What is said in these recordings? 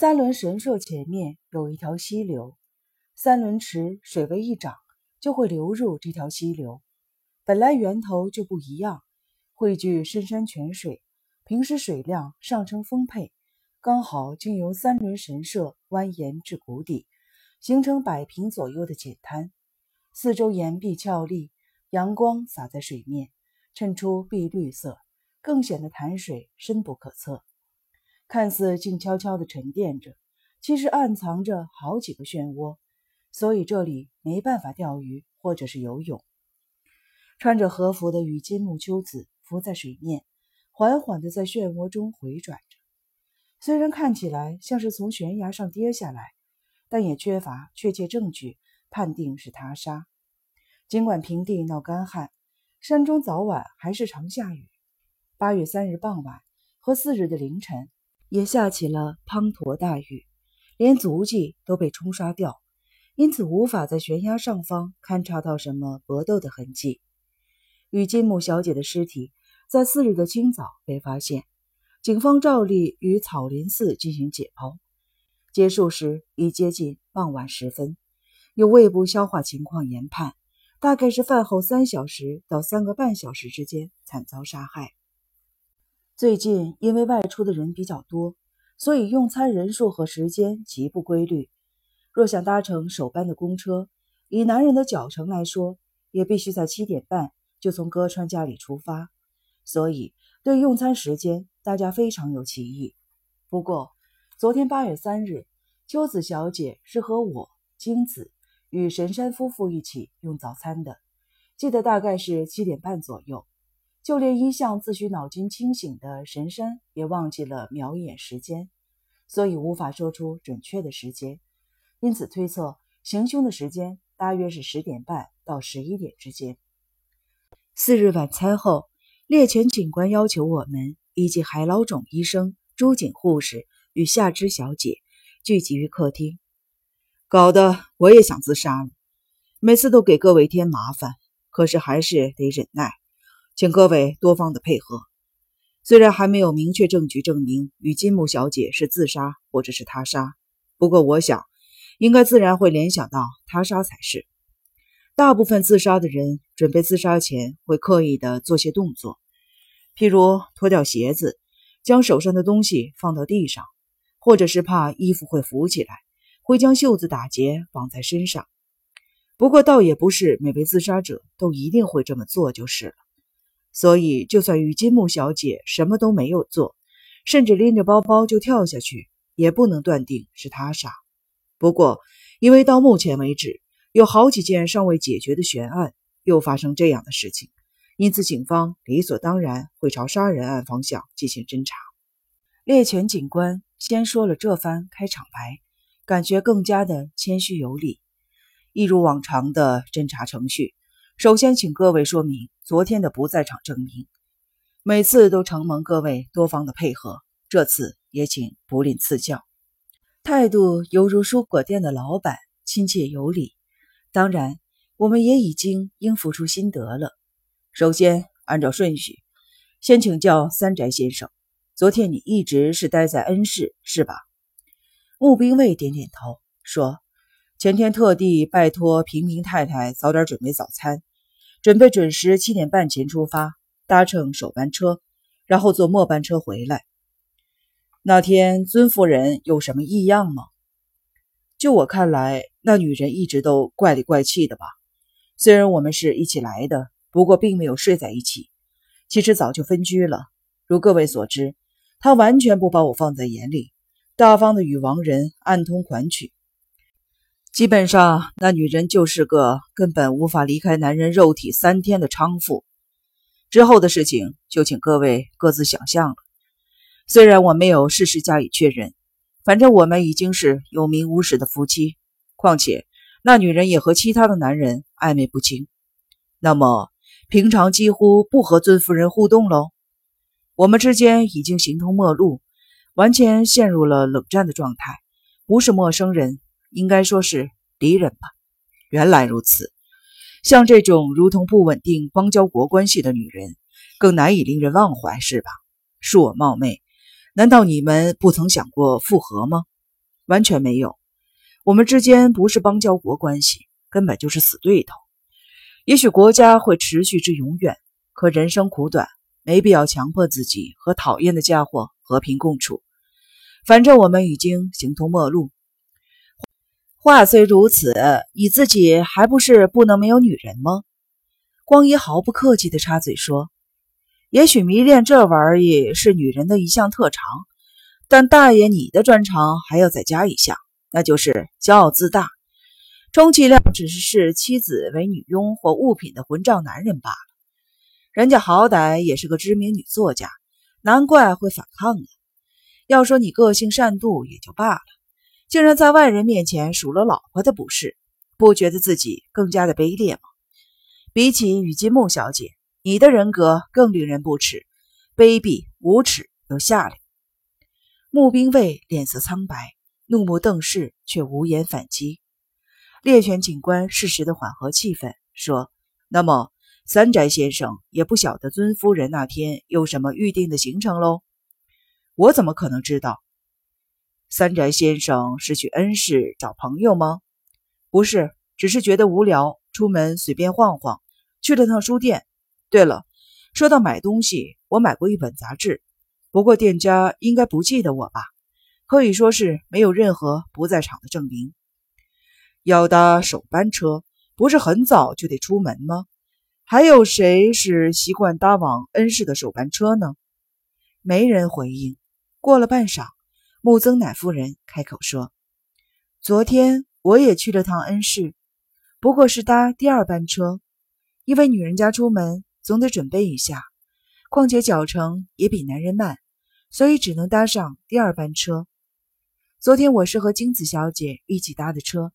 三轮神社前面有一条溪流，三轮池水位一涨，就会流入这条溪流。本来源头就不一样，汇聚深山泉水，平时水量上升丰沛，刚好经由三轮神社蜿蜒至谷底，形成百平左右的浅滩。四周岩壁峭立，阳光洒在水面，衬出碧绿色，更显得潭水深不可测。看似静悄悄地沉淀着，其实暗藏着好几个漩涡，所以这里没办法钓鱼或者是游泳。穿着和服的羽金木秋子浮在水面，缓缓地在漩涡中回转着。虽然看起来像是从悬崖上跌下来，但也缺乏确切证据判定是他杀。尽管平地闹干旱，山中早晚还是常下雨。八月三日傍晚和四日的凌晨。也下起了滂沱大雨，连足迹都被冲刷掉，因此无法在悬崖上方勘察到什么搏斗的痕迹。与金木小姐的尸体在次日的清早被发现，警方照例于草林寺进行解剖，结束时已接近傍晚时分。有胃部消化情况研判，大概是饭后三小时到三个半小时之间惨遭杀害。最近因为外出的人比较多，所以用餐人数和时间极不规律。若想搭乘首班的公车，以男人的脚程来说，也必须在七点半就从歌川家里出发。所以对用餐时间，大家非常有歧义。不过，昨天八月三日，秋子小姐是和我、京子与神山夫妇一起用早餐的，记得大概是七点半左右。就连一向自诩脑筋清醒的神山也忘记了瞄一眼时间，所以无法说出准确的时间。因此推测行凶的时间大约是十点半到十一点之间。四日晚餐后，猎犬警官要求我们以及海老种医生、朱井护士与夏芝小姐聚集于客厅，搞得我也想自杀了。每次都给各位添麻烦，可是还是得忍耐。请各位多方的配合。虽然还没有明确证据证明与金木小姐是自杀或者是他杀，不过我想应该自然会联想到他杀才是。大部分自杀的人准备自杀前会刻意的做些动作，譬如脱掉鞋子，将手上的东西放到地上，或者是怕衣服会浮起来，会将袖子打结绑在身上。不过倒也不是每位自杀者都一定会这么做就是了。所以，就算与金木小姐什么都没有做，甚至拎着包包就跳下去，也不能断定是他杀。不过，因为到目前为止有好几件尚未解决的悬案，又发生这样的事情，因此警方理所当然会朝杀人案方向进行侦查。猎犬警官先说了这番开场白，感觉更加的谦虚有礼，一如往常的侦查程序。首先，请各位说明昨天的不在场证明。每次都承蒙各位多方的配合，这次也请不吝赐教。态度犹如蔬果店的老板，亲切有礼。当然，我们也已经应付出心得了。首先，按照顺序，先请教三宅先生。昨天你一直是待在恩市，是吧？穆兵卫点点头，说：“前天特地拜托平民太太早点准备早餐。”准备准时七点半前出发，搭乘首班车，然后坐末班车回来。那天尊夫人有什么异样吗？就我看来，那女人一直都怪里怪气的吧。虽然我们是一起来的，不过并没有睡在一起，其实早就分居了。如各位所知，她完全不把我放在眼里，大方的与王仁暗通款曲。基本上，那女人就是个根本无法离开男人肉体三天的娼妇。之后的事情就请各位各自想象了。虽然我没有事实加以确认，反正我们已经是有名无实的夫妻。况且那女人也和其他的男人暧昧不清，那么平常几乎不和尊夫人互动喽。我们之间已经形同陌路，完全陷入了冷战的状态，不是陌生人。应该说是敌人吧。原来如此，像这种如同不稳定邦交国关系的女人，更难以令人忘怀，是吧？恕我冒昧，难道你们不曾想过复合吗？完全没有。我们之间不是邦交国关系，根本就是死对头。也许国家会持续至永远，可人生苦短，没必要强迫自己和讨厌的家伙和平共处。反正我们已经形同陌路。话虽如此，你自己还不是不能没有女人吗？光一毫不客气地插嘴说：“也许迷恋这玩意是女人的一项特长，但大爷你的专长还要再加一项，那就是骄傲自大，充其量只是视妻子为女佣或物品的混账男人罢了。人家好歹也是个知名女作家，难怪会反抗呢。要说你个性善妒也就罢了，竟然在外人面前数落老婆的不是，不觉得自己更加的卑劣吗？”比起雨金木小姐，你的人格更令人不齿，卑鄙、无耻又下流。穆兵卫脸色苍白，怒目瞪视，却无言反击。猎犬警官适时的缓和气氛，说：“那么，三宅先生也不晓得尊夫人那天有什么预定的行程喽？我怎么可能知道？三宅先生是去恩市找朋友吗？不是，只是觉得无聊。”出门随便晃晃，去了趟书店。对了，说到买东西，我买过一本杂志，不过店家应该不记得我吧？可以说是没有任何不在场的证明。要搭首班车，不是很早就得出门吗？还有谁是习惯搭往恩市的首班车呢？没人回应。过了半晌，穆曾乃夫人开口说：“昨天我也去了趟恩市。”不过是搭第二班车，因为女人家出门总得准备一下，况且脚程也比男人慢，所以只能搭上第二班车。昨天我是和金子小姐一起搭的车，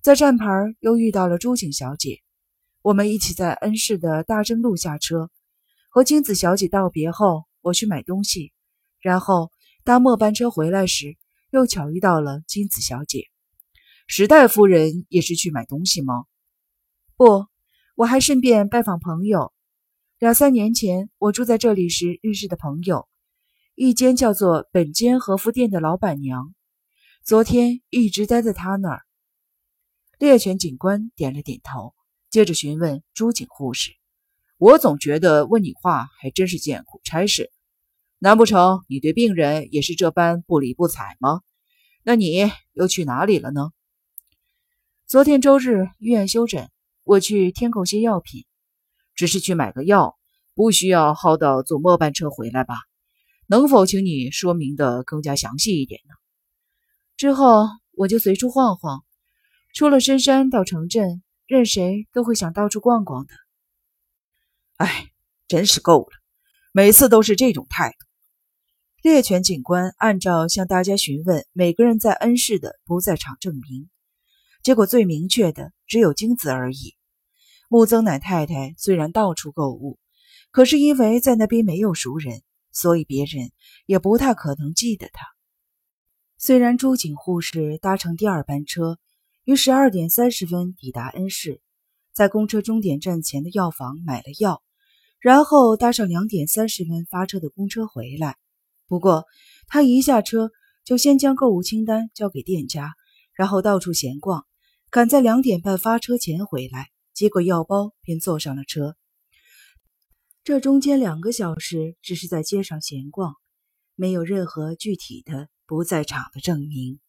在站牌又遇到了朱景小姐，我们一起在恩市的大正路下车，和金子小姐道别后，我去买东西，然后搭末班车回来时，又巧遇到了金子小姐。时代夫人也是去买东西吗？不，我还顺便拜访朋友。两三年前我住在这里时认识的朋友，一间叫做本间和服店的老板娘，昨天一直待在他那儿。猎犬警官点了点头，接着询问朱警护士：“我总觉得问你话还真是件苦差事，难不成你对病人也是这般不理不睬吗？那你又去哪里了呢？”昨天周日医院休诊，我去添购些药品，只是去买个药，不需要耗到坐末班车回来吧？能否请你说明的更加详细一点呢？之后我就随处晃晃，出了深山到城镇，任谁都会想到处逛逛的。哎，真是够了，每次都是这种态度。猎犬警官按照向大家询问每个人在恩市的不在场证明。结果最明确的只有京子而已。木曾乃太太虽然到处购物，可是因为在那边没有熟人，所以别人也不太可能记得她。虽然朱景护士搭乘第二班车，于十二点三十分抵达恩市，在公车终点站前的药房买了药，然后搭上两点三十分发车的公车回来。不过他一下车就先将购物清单交给店家，然后到处闲逛。赶在两点半发车前回来，接过药包便坐上了车。这中间两个小时只是在街上闲逛，没有任何具体的不在场的证明。